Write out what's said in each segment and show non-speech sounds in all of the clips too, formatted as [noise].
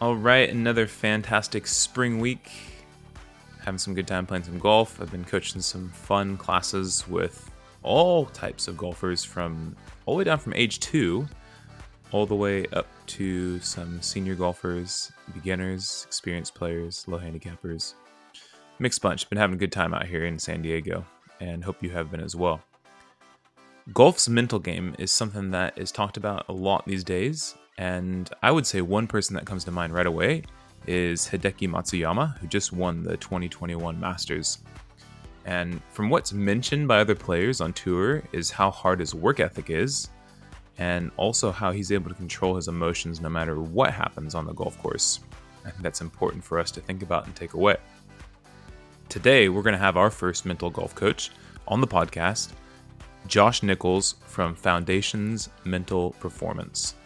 All right, another fantastic spring week. Having some good time playing some golf. I've been coaching some fun classes with all types of golfers from all the way down from age two all the way up to some senior golfers, beginners, experienced players, low handicappers. Mixed bunch. Been having a good time out here in San Diego and hope you have been as well. Golf's mental game is something that is talked about a lot these days and I would say one person that comes to mind right away is Hideki Matsuyama, who just won the 2021 Masters. And from what's mentioned by other players on tour is how hard his work ethic is, and also how he's able to control his emotions no matter what happens on the golf course. I think that's important for us to think about and take away. Today, we're going to have our first mental golf coach on the podcast, Josh Nichols from Foundations Mental Performance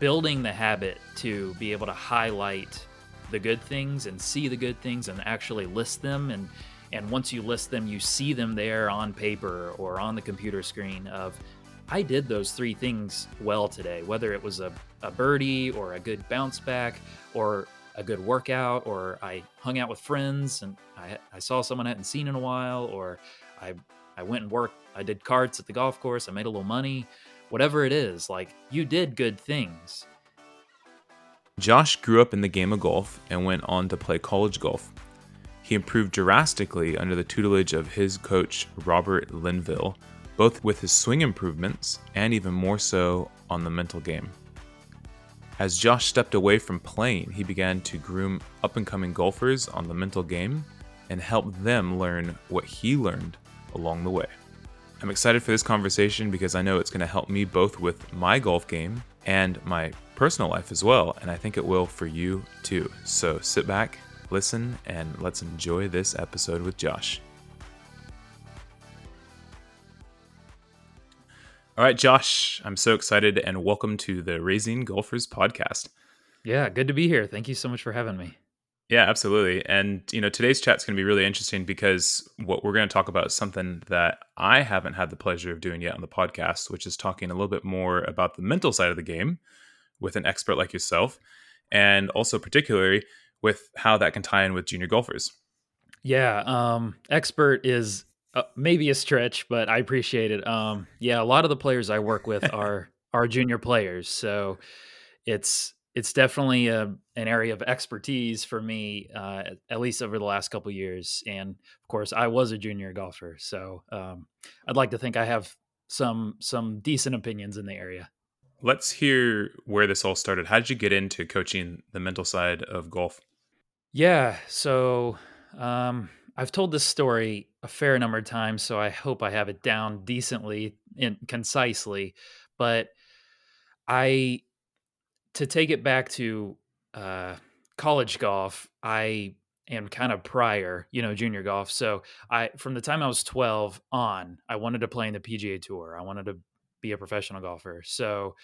building the habit to be able to highlight the good things and see the good things and actually list them. And and once you list them you see them there on paper or on the computer screen of i did those three things well today whether it was a, a birdie or a good bounce back or a good workout or i hung out with friends and i, I saw someone i hadn't seen in a while or i i went and worked i did carts at the golf course i made a little money whatever it is, like you did good things. Josh grew up in the game of golf and went on to play college golf. He improved drastically under the tutelage of his coach, Robert Linville, both with his swing improvements and even more so on the mental game. As Josh stepped away from playing, he began to groom up and coming golfers on the mental game and help them learn what he learned along the way. I'm excited for this conversation because I know it's going to help me both with my golf game and my personal life as well, and I think it will for you too. So sit back, listen, and let's enjoy this episode with Josh. All right, Josh, I'm so excited and welcome to the Raising Golfers podcast. Yeah, good to be here. Thank you so much for having me. Yeah, absolutely. And you know, today's chat's going to be really interesting because what we're going to talk about is something that I haven't had the pleasure of doing yet on the podcast, which is talking a little bit more about the mental side of the game with an expert like yourself, and also particularly with how that can tie in with junior golfers. Yeah, um, expert is uh, maybe a stretch, but I appreciate it. Um, yeah, a lot of the players I work with [laughs] are are junior players, so it's it's definitely a, an area of expertise for me, uh, at least over the last couple years. And of course, I was a junior golfer, so um, I'd like to think I have some some decent opinions in the area. Let's hear where this all started. How did you get into coaching the mental side of golf? Yeah, so um, I've told this story a fair number of times, so I hope I have it down decently and concisely. But I to take it back to uh, college golf, I am kind of prior, you know, junior golf. So I, from the time I was 12 on, I wanted to play in the PGA Tour. I wanted to be a professional golfer. So,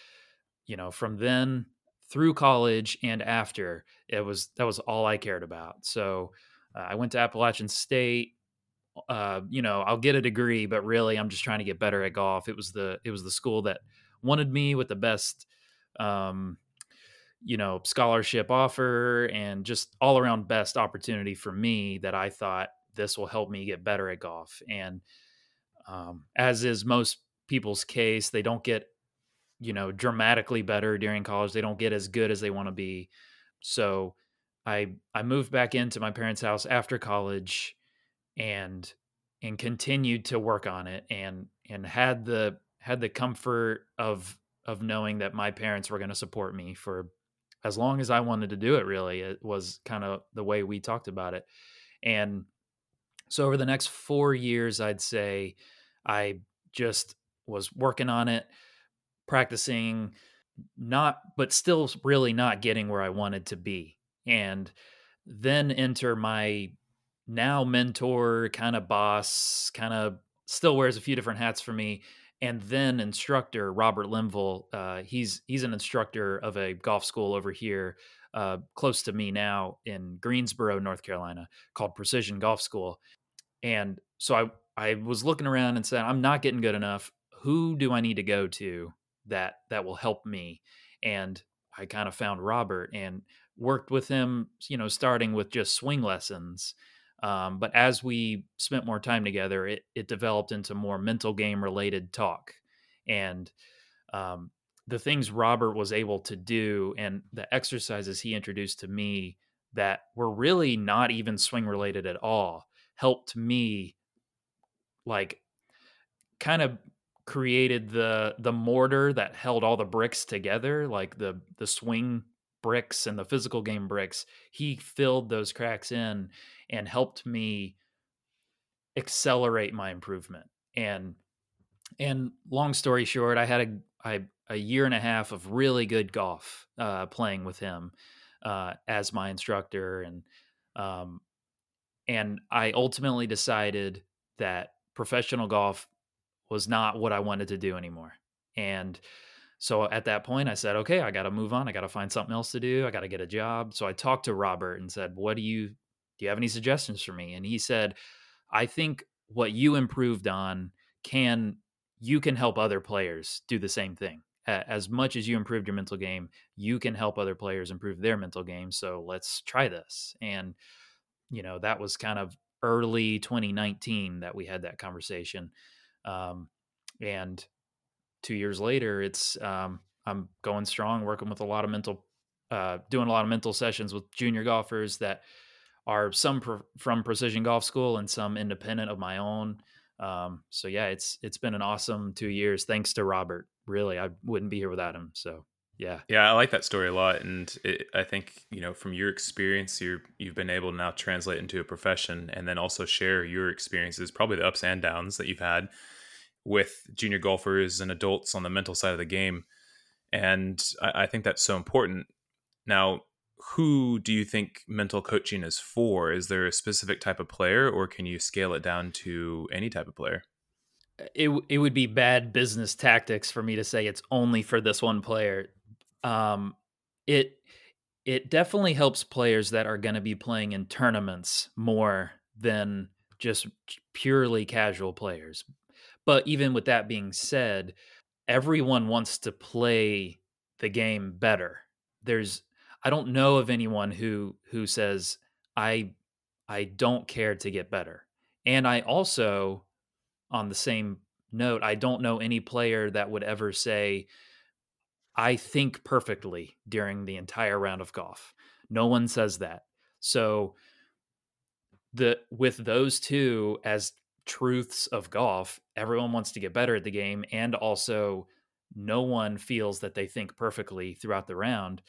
you know, from then through college and after, it was that was all I cared about. So uh, I went to Appalachian State. Uh, you know, I'll get a degree, but really, I'm just trying to get better at golf. It was the it was the school that wanted me with the best um, you know scholarship offer and just all around best opportunity for me that I thought this will help me get better at golf. And um, as is most people's case, they don't get you know dramatically better during college. They don't get as good as they want to be. So I I moved back into my parents' house after college and and continued to work on it and and had the had the comfort of of knowing that my parents were going to support me for as long as I wanted to do it, really, it was kind of the way we talked about it. And so over the next four years, I'd say I just was working on it, practicing, not, but still really not getting where I wanted to be. and then enter my now mentor, kind of boss, kind of still wears a few different hats for me, and then instructor Robert Linville. Uh, he's he's an instructor of a golf school over here, uh, close to me now in Greensboro, North Carolina, called Precision Golf School. And so I I was looking around and said, I'm not getting good enough. Who do I need to go to that that will help me? And I kind of found Robert and worked with him, you know, starting with just swing lessons. Um, but as we spent more time together, it, it developed into more mental game related talk. And um, the things Robert was able to do and the exercises he introduced to me that were really not even swing related at all helped me like kind of created the the mortar that held all the bricks together like the the swing bricks and the physical game bricks he filled those cracks in and helped me accelerate my improvement and and long story short i had a I, a year and a half of really good golf uh, playing with him uh, as my instructor and um, and i ultimately decided that professional golf was not what I wanted to do anymore. And so at that point, I said, okay, I got to move on. I got to find something else to do. I got to get a job. So I talked to Robert and said, what do you, do you have any suggestions for me? And he said, I think what you improved on can, you can help other players do the same thing. As much as you improved your mental game, you can help other players improve their mental game. So let's try this. And, you know, that was kind of early 2019 that we had that conversation. Um, and two years later, it's um, I'm going strong, working with a lot of mental, uh, doing a lot of mental sessions with junior golfers that are some from Precision Golf School and some independent of my own. Um, so yeah, it's it's been an awesome two years. Thanks to Robert. Really, I wouldn't be here without him. So yeah yeah i like that story a lot and it, i think you know from your experience you you've been able to now translate into a profession and then also share your experiences probably the ups and downs that you've had with junior golfers and adults on the mental side of the game and I, I think that's so important now who do you think mental coaching is for is there a specific type of player or can you scale it down to any type of player it it would be bad business tactics for me to say it's only for this one player um, it it definitely helps players that are going to be playing in tournaments more than just purely casual players. But even with that being said, everyone wants to play the game better. There's I don't know of anyone who who says I I don't care to get better. And I also on the same note, I don't know any player that would ever say I think perfectly during the entire round of golf. No one says that. So the with those two as truths of golf, everyone wants to get better at the game and also no one feels that they think perfectly throughout the round.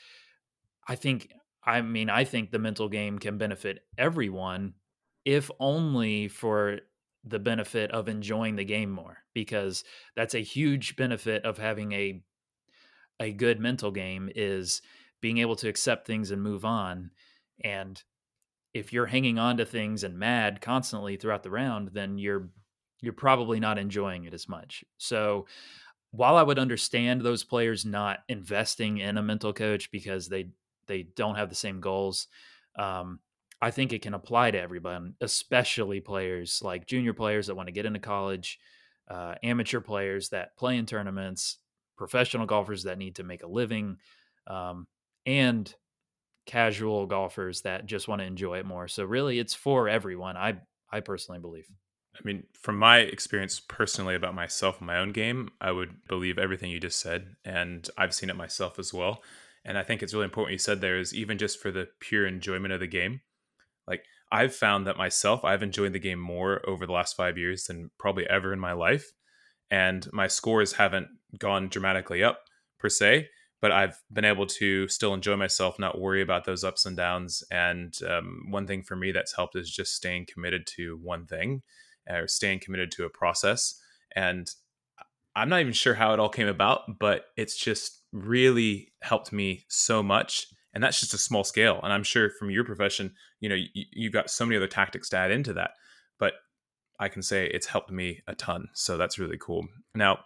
I think I mean I think the mental game can benefit everyone if only for the benefit of enjoying the game more because that's a huge benefit of having a a good mental game is being able to accept things and move on. And if you're hanging on to things and mad constantly throughout the round, then you're you're probably not enjoying it as much. So while I would understand those players not investing in a mental coach because they they don't have the same goals, um, I think it can apply to everyone, especially players like junior players that want to get into college, uh, amateur players that play in tournaments, professional golfers that need to make a living, um, and casual golfers that just want to enjoy it more. So really, it's for everyone. I I personally believe. I mean, from my experience personally about myself and my own game, I would believe everything you just said, and I've seen it myself as well. And I think it's really important you said there is even just for the pure enjoyment of the game. Like I've found that myself, I've enjoyed the game more over the last five years than probably ever in my life and my scores haven't gone dramatically up per se but i've been able to still enjoy myself not worry about those ups and downs and um, one thing for me that's helped is just staying committed to one thing or staying committed to a process and i'm not even sure how it all came about but it's just really helped me so much and that's just a small scale and i'm sure from your profession you know you, you've got so many other tactics to add into that but i can say it's helped me a ton so that's really cool. Now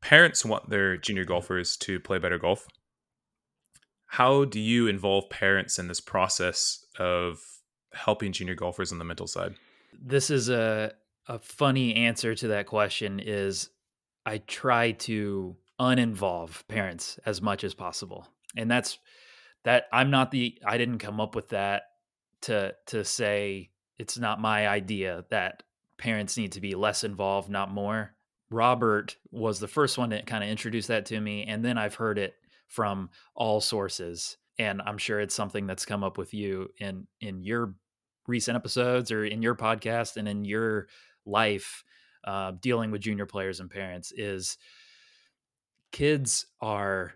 parents want their junior golfers to play better golf. How do you involve parents in this process of helping junior golfers on the mental side? This is a a funny answer to that question is i try to uninvolve parents as much as possible. And that's that i'm not the i didn't come up with that to to say it's not my idea that parents need to be less involved not more. Robert was the first one to kind of introduce that to me and then i've heard it from all sources. And i'm sure it's something that's come up with you in in your recent episodes or in your podcast and in your life uh, dealing with junior players and parents is kids are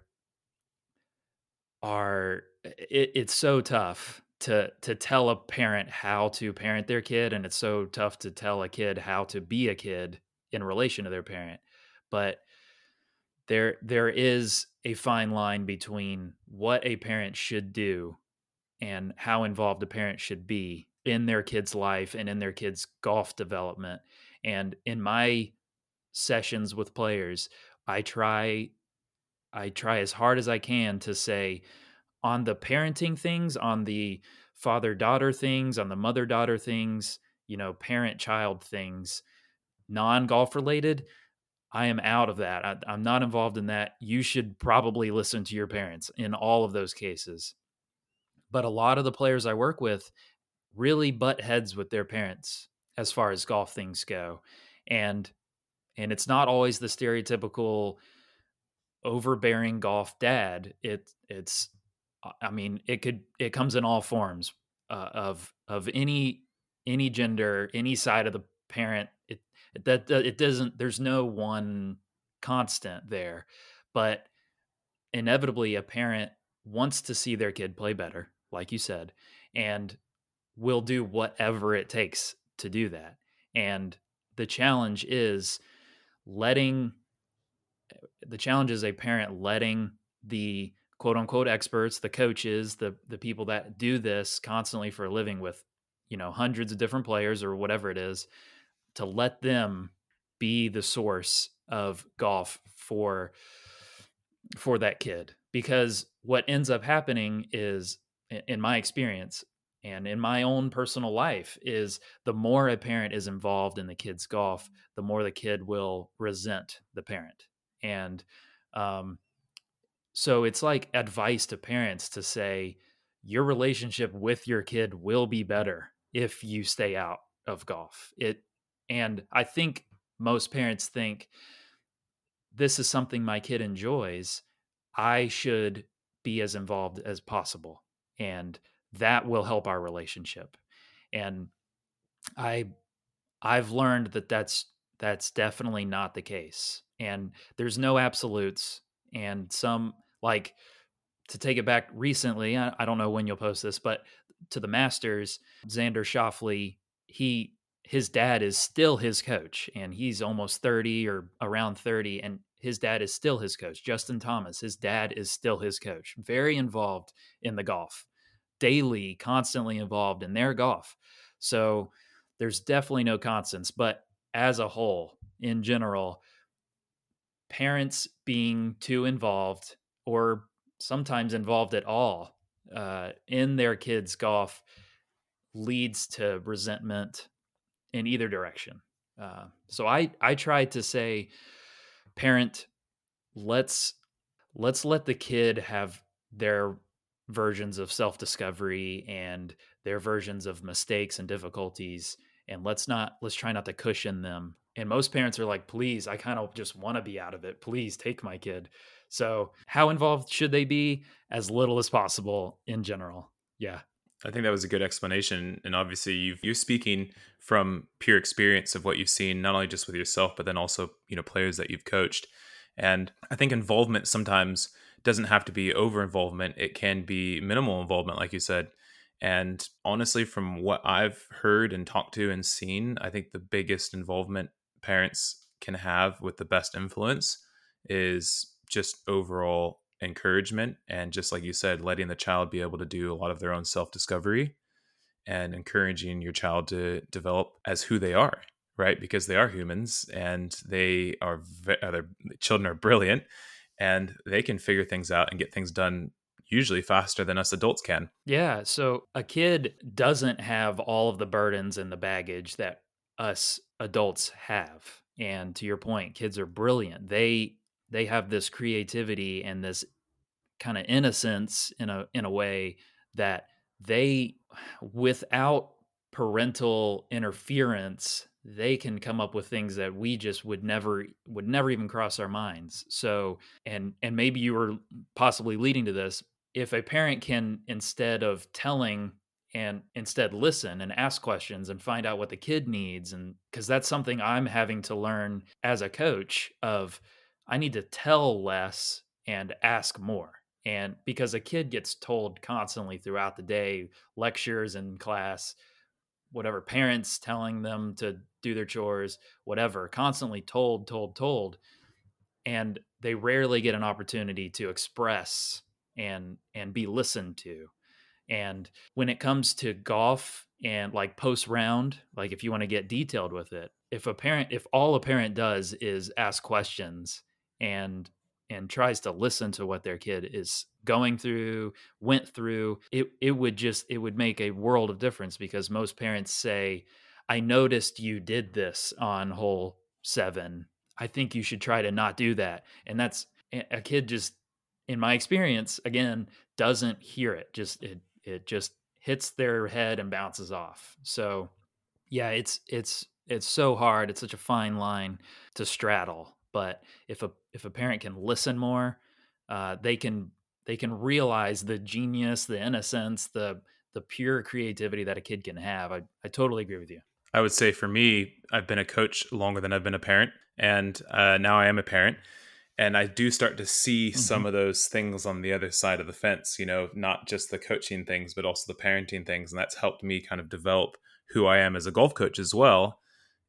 are it, it's so tough to to tell a parent how to parent their kid and it's so tough to tell a kid how to be a kid in relation to their parent but there there is a fine line between what a parent should do and how involved a parent should be in their kid's life and in their kid's golf development and in my sessions with players i try i try as hard as i can to say on the parenting things, on the father daughter things, on the mother daughter things, you know, parent child things, non golf related, I am out of that. I, I'm not involved in that. You should probably listen to your parents in all of those cases. But a lot of the players I work with really butt heads with their parents as far as golf things go. And and it's not always the stereotypical overbearing golf dad. It it's I mean, it could it comes in all forms uh, of of any any gender, any side of the parent. It, it that it doesn't. There's no one constant there, but inevitably, a parent wants to see their kid play better, like you said, and will do whatever it takes to do that. And the challenge is letting the challenge is a parent letting the quote unquote experts, the coaches, the the people that do this constantly for a living with, you know, hundreds of different players or whatever it is, to let them be the source of golf for for that kid because what ends up happening is in my experience and in my own personal life is the more a parent is involved in the kid's golf the more the kid will resent the parent and um, so it's like advice to parents to say your relationship with your kid will be better if you stay out of golf. It and I think most parents think this is something my kid enjoys. I should be as involved as possible and that will help our relationship. And I I've learned that that's that's definitely not the case. And there's no absolutes and some like to take it back recently, I, I don't know when you'll post this, but to the Masters, Xander Schauffele, he his dad is still his coach and he's almost 30 or around 30 and his dad is still his coach justin thomas his dad is still his coach very involved in the golf daily constantly involved in their golf so there's definitely no constants but as a whole in general parents being too involved or sometimes involved at all uh, in their kids' golf leads to resentment in either direction. Uh, so I I try to say, parent, let's let's let the kid have their versions of self discovery and their versions of mistakes and difficulties, and let's not let's try not to cushion them. And most parents are like, please, I kind of just want to be out of it. Please take my kid. So, how involved should they be? As little as possible in general. Yeah. I think that was a good explanation. And obviously, you've, you're speaking from pure experience of what you've seen, not only just with yourself, but then also, you know, players that you've coached. And I think involvement sometimes doesn't have to be over involvement, it can be minimal involvement, like you said. And honestly, from what I've heard and talked to and seen, I think the biggest involvement parents can have with the best influence is just overall encouragement and just like you said letting the child be able to do a lot of their own self-discovery and encouraging your child to develop as who they are right because they are humans and they are uh, their children are brilliant and they can figure things out and get things done usually faster than us adults can. Yeah so a kid doesn't have all of the burdens and the baggage that us adults have and to your point kids are brilliant. They they have this creativity and this kind of innocence in a in a way that they without parental interference they can come up with things that we just would never would never even cross our minds. So and and maybe you were possibly leading to this if a parent can instead of telling and instead listen and ask questions and find out what the kid needs and because that's something i'm having to learn as a coach of i need to tell less and ask more. And because a kid gets told constantly throughout the day lectures in class whatever parents telling them to do their chores whatever constantly told told told and they rarely get an opportunity to express and and be listened to. And when it comes to golf and like post round like if you want to get detailed with it if a parent if all a parent does is ask questions and and tries to listen to what their kid is going through, went through, it it would just it would make a world of difference because most parents say, "I noticed you did this on hole 7. I think you should try to not do that." And that's a kid just in my experience again doesn't hear it. Just it it just hits their head and bounces off. So, yeah, it's it's it's so hard. It's such a fine line to straddle but if a if a parent can listen more, uh, they can they can realize the genius, the innocence, the the pure creativity that a kid can have. I, I totally agree with you. I would say for me, I've been a coach longer than I've been a parent, and uh, now I am a parent, and I do start to see mm-hmm. some of those things on the other side of the fence. You know, not just the coaching things, but also the parenting things, and that's helped me kind of develop who I am as a golf coach as well,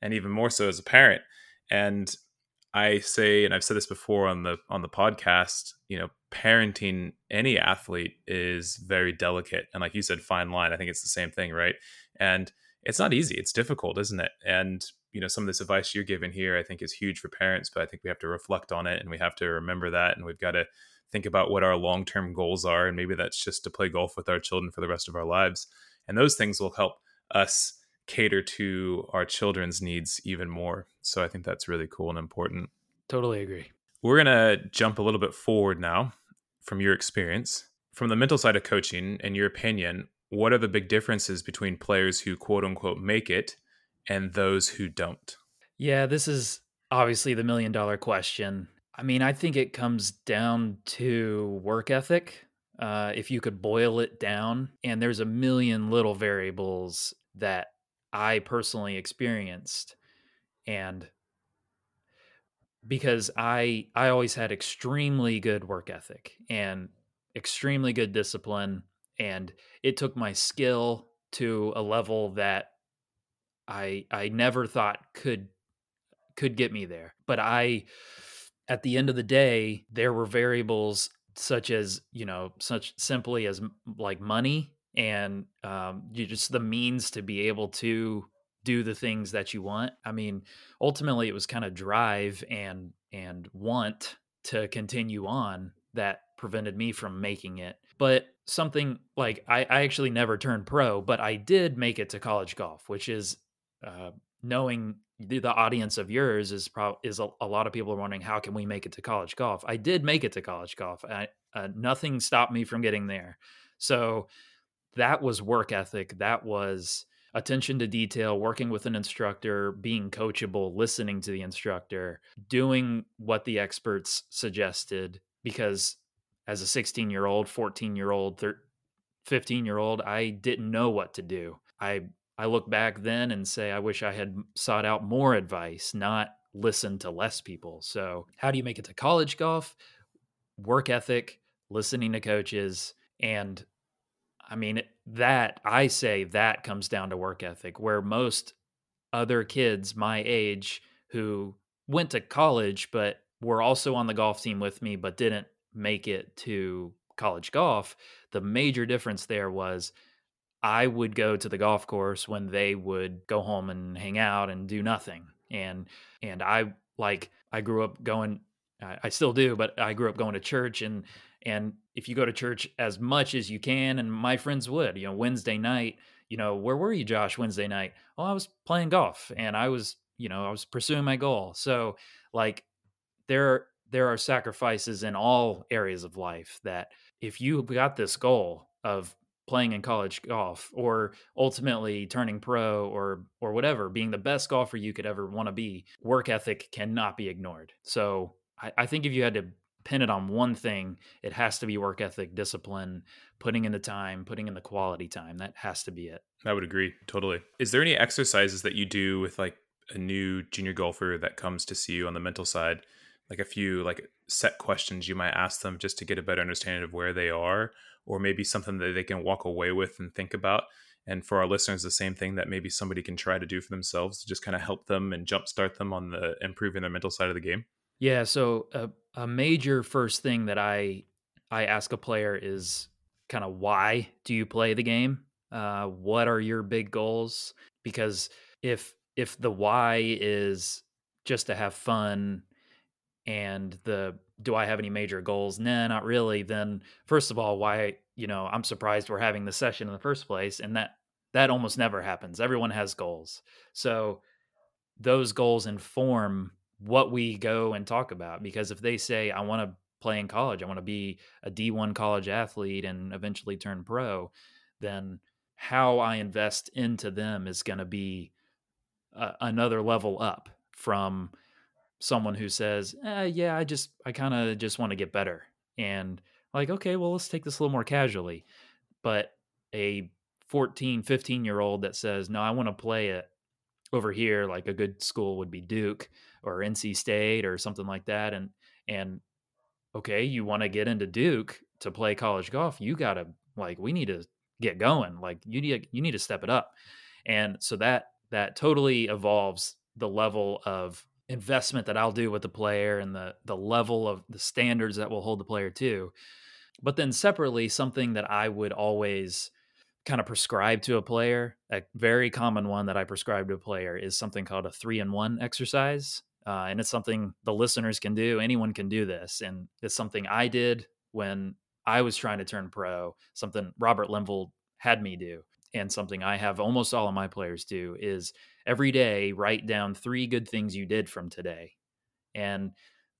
and even more so as a parent. And I say, and I've said this before on the on the podcast, you know, parenting any athlete is very delicate, and like you said, fine line. I think it's the same thing, right? And it's not easy; it's difficult, isn't it? And you know, some of this advice you're giving here, I think, is huge for parents. But I think we have to reflect on it, and we have to remember that, and we've got to think about what our long term goals are, and maybe that's just to play golf with our children for the rest of our lives, and those things will help us cater to our children's needs even more. So I think that's really cool and important. Totally agree. We're going to jump a little bit forward now from your experience. From the mental side of coaching, in your opinion, what are the big differences between players who quote unquote make it and those who don't? Yeah, this is obviously the million dollar question. I mean, I think it comes down to work ethic. Uh, if you could boil it down, and there's a million little variables that I personally experienced and because I I always had extremely good work ethic and extremely good discipline and it took my skill to a level that I I never thought could could get me there but I at the end of the day there were variables such as you know such simply as like money and um, you just the means to be able to do the things that you want. I mean, ultimately, it was kind of drive and and want to continue on that prevented me from making it. But something like I, I actually never turned pro, but I did make it to college golf, which is uh, knowing the, the, audience of yours is pro- is a, a, lot of people are wondering how can we make it to college golf. I did make it to college golf. I, uh, nothing stopped me from getting there. So that was work ethic. That was attention to detail, working with an instructor, being coachable, listening to the instructor, doing what the experts suggested. Because as a 16 year old, 14 year old, 15 year old, I didn't know what to do. I I look back then and say I wish I had sought out more advice, not listened to less people. So, how do you make it to college golf? Work ethic, listening to coaches, and I mean, that I say that comes down to work ethic, where most other kids my age who went to college but were also on the golf team with me but didn't make it to college golf, the major difference there was I would go to the golf course when they would go home and hang out and do nothing. And and I like I grew up going I still do, but I grew up going to church and and if you go to church as much as you can and my friends would, you know, Wednesday night, you know, where were you Josh Wednesday night? Oh, I was playing golf and I was, you know, I was pursuing my goal. So like there there are sacrifices in all areas of life that if you've got this goal of playing in college golf or ultimately turning pro or or whatever being the best golfer you could ever want to be work ethic cannot be ignored. So I, I, think if you had to pin it on one thing it has to be work ethic discipline putting in the time putting in the quality time. That has to be it. I would agree totally. Is there any exercises that you do with like a new junior golfer that comes to see you on the mental side like a few like set questions you might ask them just to get a better understanding of where they are or maybe something that they can walk away with and think about. And for our listeners the same thing that maybe somebody can try to do for themselves to just kind of help them and jumpstart them on the improving their mental side of the game. Yeah so a, a major first thing that i i ask a player is kind of why do you play the game? Uh, what are your big goals? Because if if the why is just to have fun and the do I have any major goals? Nah, not really. Then first of all, why you know I'm surprised we're having the session in the first place, and that that almost never happens. Everyone has goals, so those goals inform what we go and talk about. Because if they say I want to play in college, I want to be a D1 college athlete and eventually turn pro, then how I invest into them is going to be uh, another level up from someone who says, eh, "Yeah, I just I kind of just want to get better," and like, okay, well, let's take this a little more casually. But a 14, 15 year old that says, "No, I want to play it over here," like a good school would be Duke or NC State or something like that, and and okay, you want to get into Duke to play college golf, you got to like we need to get going. Like you need you need to step it up. And so that that totally evolves the level of investment that I'll do with the player and the the level of the standards that will hold the player to. But then separately, something that I would always kind of prescribe to a player, a very common one that I prescribe to a player is something called a three in one exercise. Uh, and it's something the listeners can do. Anyone can do this. And it's something I did when I was trying to turn pro, something Robert Linville had me do and something I have almost all of my players do is every day write down three good things you did from today. And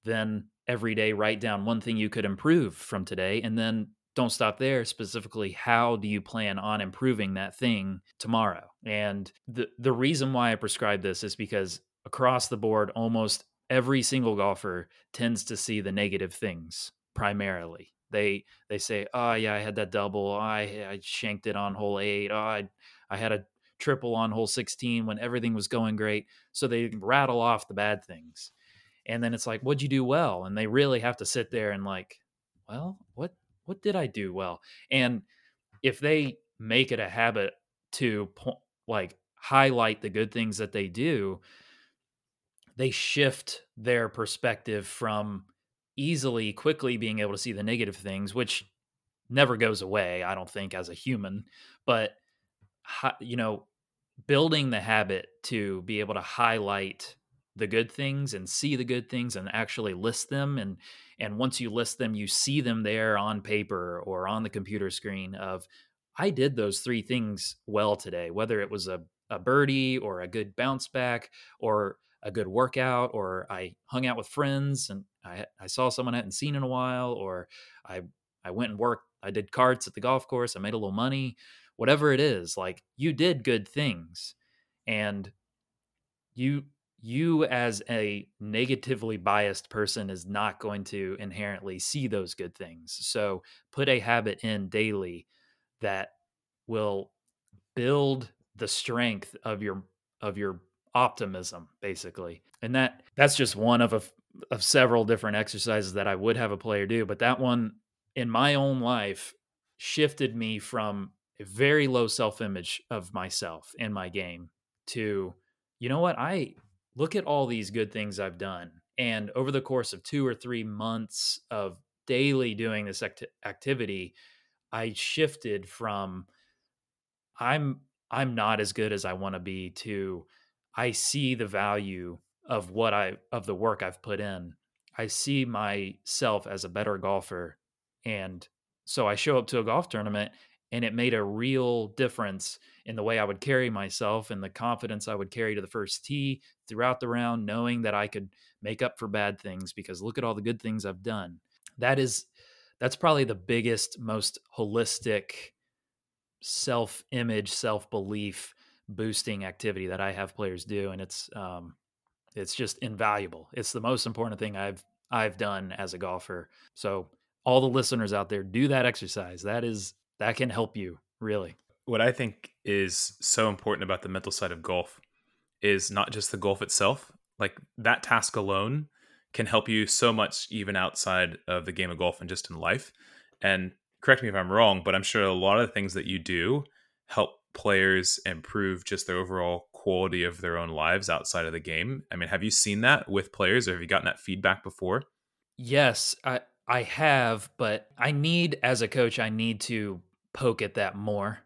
then every day write down one thing you could improve from today. And then don't stop there. Specifically, how do you plan on improving that thing tomorrow? And the, the reason why I prescribe this is because across the board, almost every single golfer tends to see the negative things primarily they they say, "Oh yeah, I had that double. I I shanked it on hole 8. Oh, I I had a triple on hole 16 when everything was going great." So they rattle off the bad things. And then it's like, "What'd you do well?" And they really have to sit there and like, "Well, what what did I do well?" And if they make it a habit to like highlight the good things that they do, they shift their perspective from easily, quickly being able to see the negative things, which never goes away, I don't think, as a human. But, you know, building the habit to be able to highlight the good things and see the good things and actually list them and and once you list them you see them there on paper or on the computer screen of i did those three things well today whether it was a, a birdie or a good bounce back or a good workout or I hung out with friends and I, I saw someone I hadn't seen in a while or I I went and worked I did carts at the golf course I made a little money whatever it is like you did good things and you you as a negatively biased person is not going to inherently see those good things so put a habit in daily that will build the strength of your of your optimism basically and that that's just one of a of several different exercises that I would have a player do but that one in my own life shifted me from a very low self-image of myself in my game to you know what? I look at all these good things I've done. And over the course of 2 or 3 months of daily doing this act- activity, I shifted from I'm I'm not as good as I want to be to I see the value of what I of the work I've put in. I see myself as a better golfer. And so I show up to a golf tournament and it made a real difference in the way I would carry myself and the confidence I would carry to the first tee throughout the round knowing that I could make up for bad things because look at all the good things I've done. That is that's probably the biggest most holistic self-image, self-belief boosting activity that I have players do and it's um it's just invaluable. It's the most important thing I've I've done as a golfer. So all the listeners out there do that exercise. That is that can help you really. What I think is so important about the mental side of golf is not just the golf itself. Like that task alone can help you so much even outside of the game of golf and just in life. And correct me if I'm wrong, but I'm sure a lot of the things that you do help players improve just their overall quality of their own lives outside of the game. I mean, have you seen that with players or have you gotten that feedback before? Yes, I I have, but I need as a coach I need to poke at that more.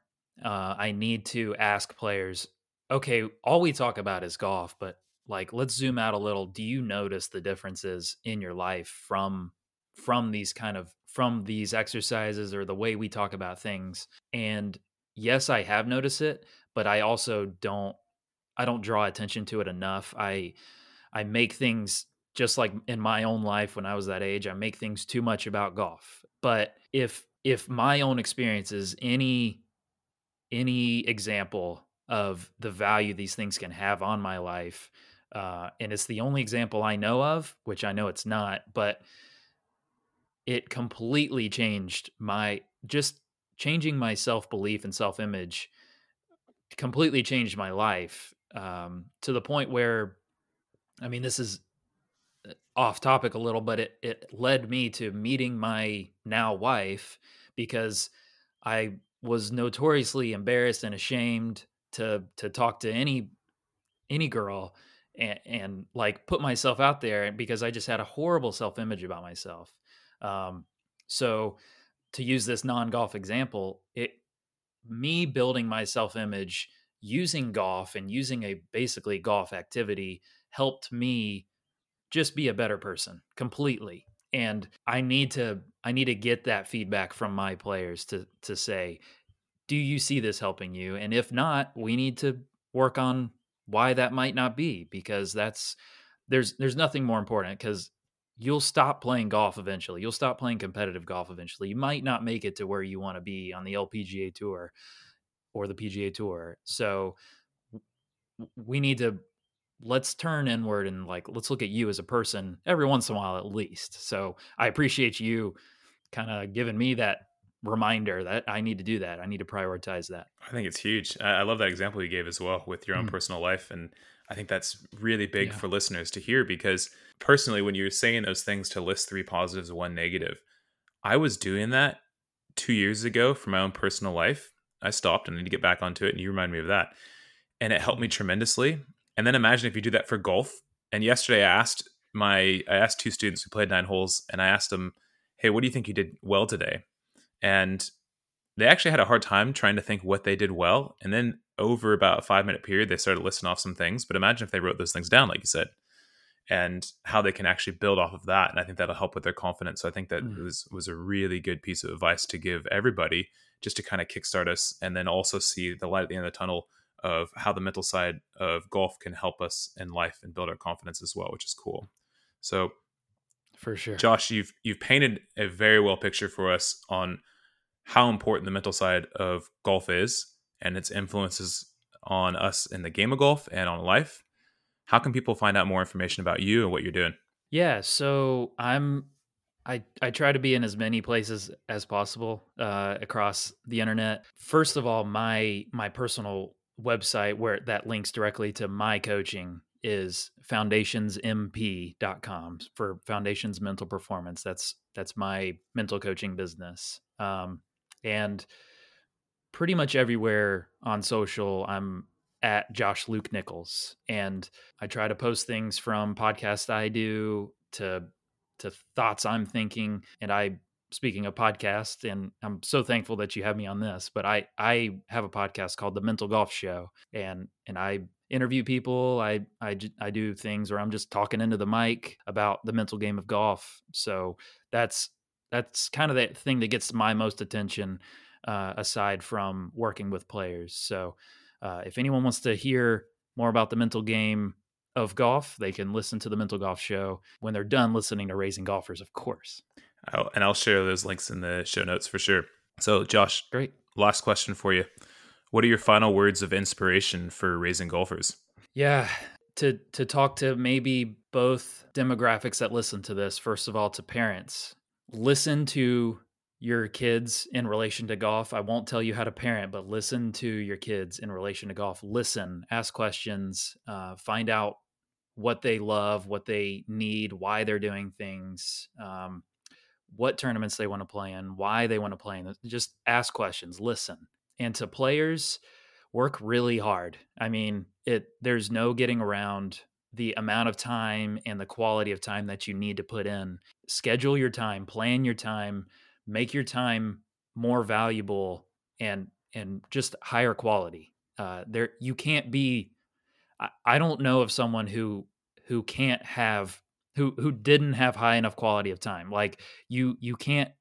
Uh, I need to ask players, okay, all we talk about is golf, but like let's zoom out a little. Do you notice the differences in your life from from these kind of from these exercises or the way we talk about things? And yes, I have noticed it, but I also don't I don't draw attention to it enough. I I make things just like in my own life when I was that age, I make things too much about golf. But if if my own experience is any any example of the value these things can have on my life, uh, and it's the only example I know of, which I know it's not, but it completely changed my just changing my self belief and self image completely changed my life um, to the point where, I mean, this is off topic a little, but it it led me to meeting my now wife because I was notoriously embarrassed and ashamed to to talk to any any girl and, and like put myself out there because I just had a horrible self image about myself. Um, so to use this non golf example, it me building my self image using golf and using a basically golf activity helped me just be a better person completely. And i need to i need to get that feedback from my players to to say do you see this helping you? And if not we need to work on why that might not be because that's there's there's nothing more important because you'll stop playing golf eventually. You'll stop playing competitive golf eventually. You might not make it to where you want to be on the lpga tour or the PGA Tour. So we need to let's turn inward and like let's look at you as a person every once in a while at least. So I appreciate you kind of giving me that reminder that I need to do that. I need to prioritize that. I think it's huge. I love that example you gave as well with your own mm. personal life and I think that's really big yeah. for listeners to hear because personally when you're saying those things to list three positives one negative, I was doing that 2 years ago for my own personal life I stopped and I need to get back onto it. And you remind me of that. And it helped me tremendously. And then imagine if you do that for golf. And yesterday I asked my I asked two students who played nine holes and I asked them, Hey, what do you think you did well today? And they actually had a hard time trying to think what they did well. And then over about a five minute period, they started listing off some things. But imagine if they wrote those things down, like you said, and how they can actually build off of that. And I think that'll help with their confidence. So I think that mm. was was a really good piece of advice to give everybody just to kind of kickstart us and then also see the light at the end of the tunnel of how the mental side of golf can help us in life and build our confidence as well, which is cool. So for sure. Josh, you've you've painted a very well picture for us on how important the mental side of golf is and its influences on us in the game of golf and on life. How can people find out more information about you and what you're doing? Yeah, so I'm I, I try to be in as many places as possible uh, across the internet. First of all, my my personal website where that links directly to my coaching is foundationsmp.com for foundations mental performance that's that's my mental coaching business um, and pretty much everywhere on social i'm at josh luke nichols and i try to post things from podcasts i do to to thoughts I'm thinking. And I speaking of podcast and i'm so thankful that you have me on this but i i have a podcast called the mental golf show and and i interview people i i i do things where i'm just talking into the mic about the mental game of golf so that's that's kind of the thing that gets my most attention uh, aside from working with players so uh, if anyone wants to hear more about the mental game of golf they can listen to the mental golf show when they're done listening to raising golfers of course I'll, and I'll share those links in the show notes for sure. So, Josh, great. Last question for you. What are your final words of inspiration for raising golfers? Yeah, to to talk to maybe both demographics that listen to this. First of all, to parents, listen to your kids in relation to golf. I won't tell you how to parent, but listen to your kids in relation to golf. Listen, ask questions, uh, find out what they love, what they need, why they're doing things. Um, what tournaments they want to play in, why they want to play in. Just ask questions, listen. And to players, work really hard. I mean, it there's no getting around the amount of time and the quality of time that you need to put in. Schedule your time, plan your time, make your time more valuable and and just higher quality. Uh, there you can't be I, I don't know of someone who who can't have who who didn't have high enough quality of time. Like you you can't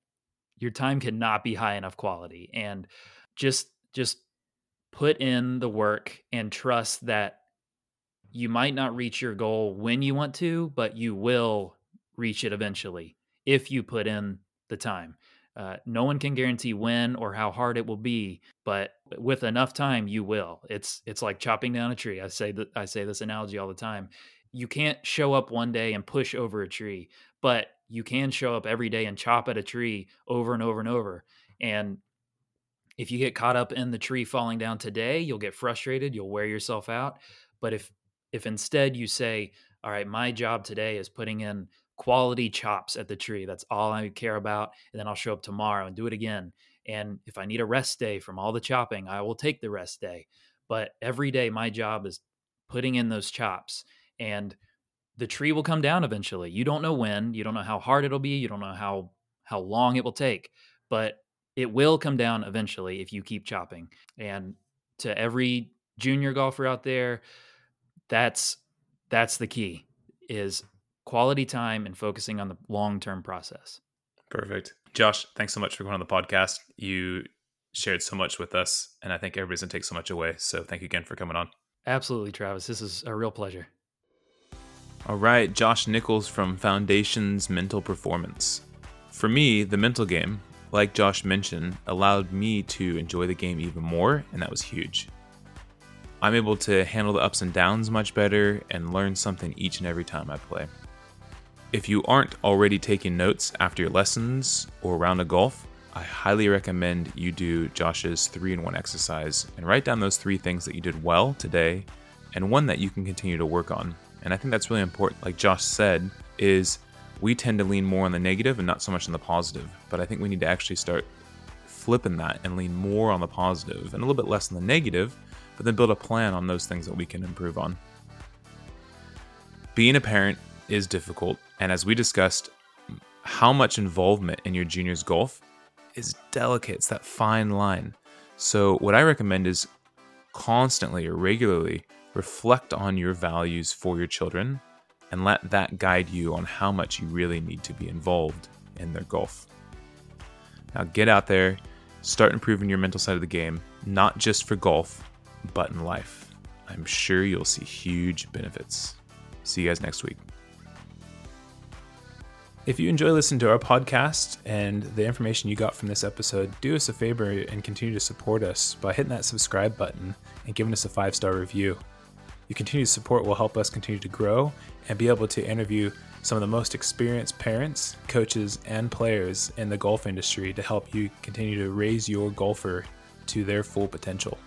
your time cannot be high enough quality and just just put in the work and trust that you might not reach your goal when you want to, but you will reach it eventually if you put in the time. Uh, no one can guarantee when or how hard it will be, but with enough time, you will. It's it's like chopping down a tree. I say that I say this analogy all the time you can't show up one day and push over a tree, but you can show up every day and chop at a tree over and over and over. And if you get caught up in the tree falling down today, you'll get frustrated, you'll wear yourself out. But if if instead you say, "All right, my job today is putting in quality chops at the tree. That's all I care about." And then I'll show up tomorrow and do it again. And if I need a rest day from all the chopping, I will take the rest day. But every day my job is putting in those chops and the tree will come down eventually. You don't know when, you don't know how hard it'll be, you don't know how how long it will take, but it will come down eventually if you keep chopping. And to every junior golfer out there, that's that's the key is quality time and focusing on the long-term process. Perfect. Josh, thanks so much for going on the podcast. You shared so much with us, and I think everybody's gonna take so much away. So thank you again for coming on. Absolutely, Travis. This is a real pleasure. All right, Josh Nichols from Foundations Mental Performance. For me, the mental game, like Josh mentioned, allowed me to enjoy the game even more, and that was huge. I'm able to handle the ups and downs much better and learn something each and every time I play. If you aren't already taking notes after your lessons or round of golf, I highly recommend you do Josh's 3 in 1 exercise and write down those three things that you did well today and one that you can continue to work on and I think that's really important. Like Josh said, is we tend to lean more on the negative and not so much on the positive. But I think we need to actually start flipping that and lean more on the positive and a little bit less on the negative, but then build a plan on those things that we can improve on. Being a parent is difficult, and as we discussed, how much involvement in your junior's golf is delicate. It's that fine line. So, what I recommend is constantly or regularly reflect on your values for your children and let that guide you on how much you really need to be involved in their golf. Now, get out there, start improving your mental side of the game, not just for golf, but in life. I'm sure you'll see huge benefits. See you guys next week. If you enjoy listening to our podcast and the information you got from this episode, do us a favor and continue to support us by hitting that subscribe button and giving us a five star review. Your continued support will help us continue to grow and be able to interview some of the most experienced parents, coaches, and players in the golf industry to help you continue to raise your golfer to their full potential.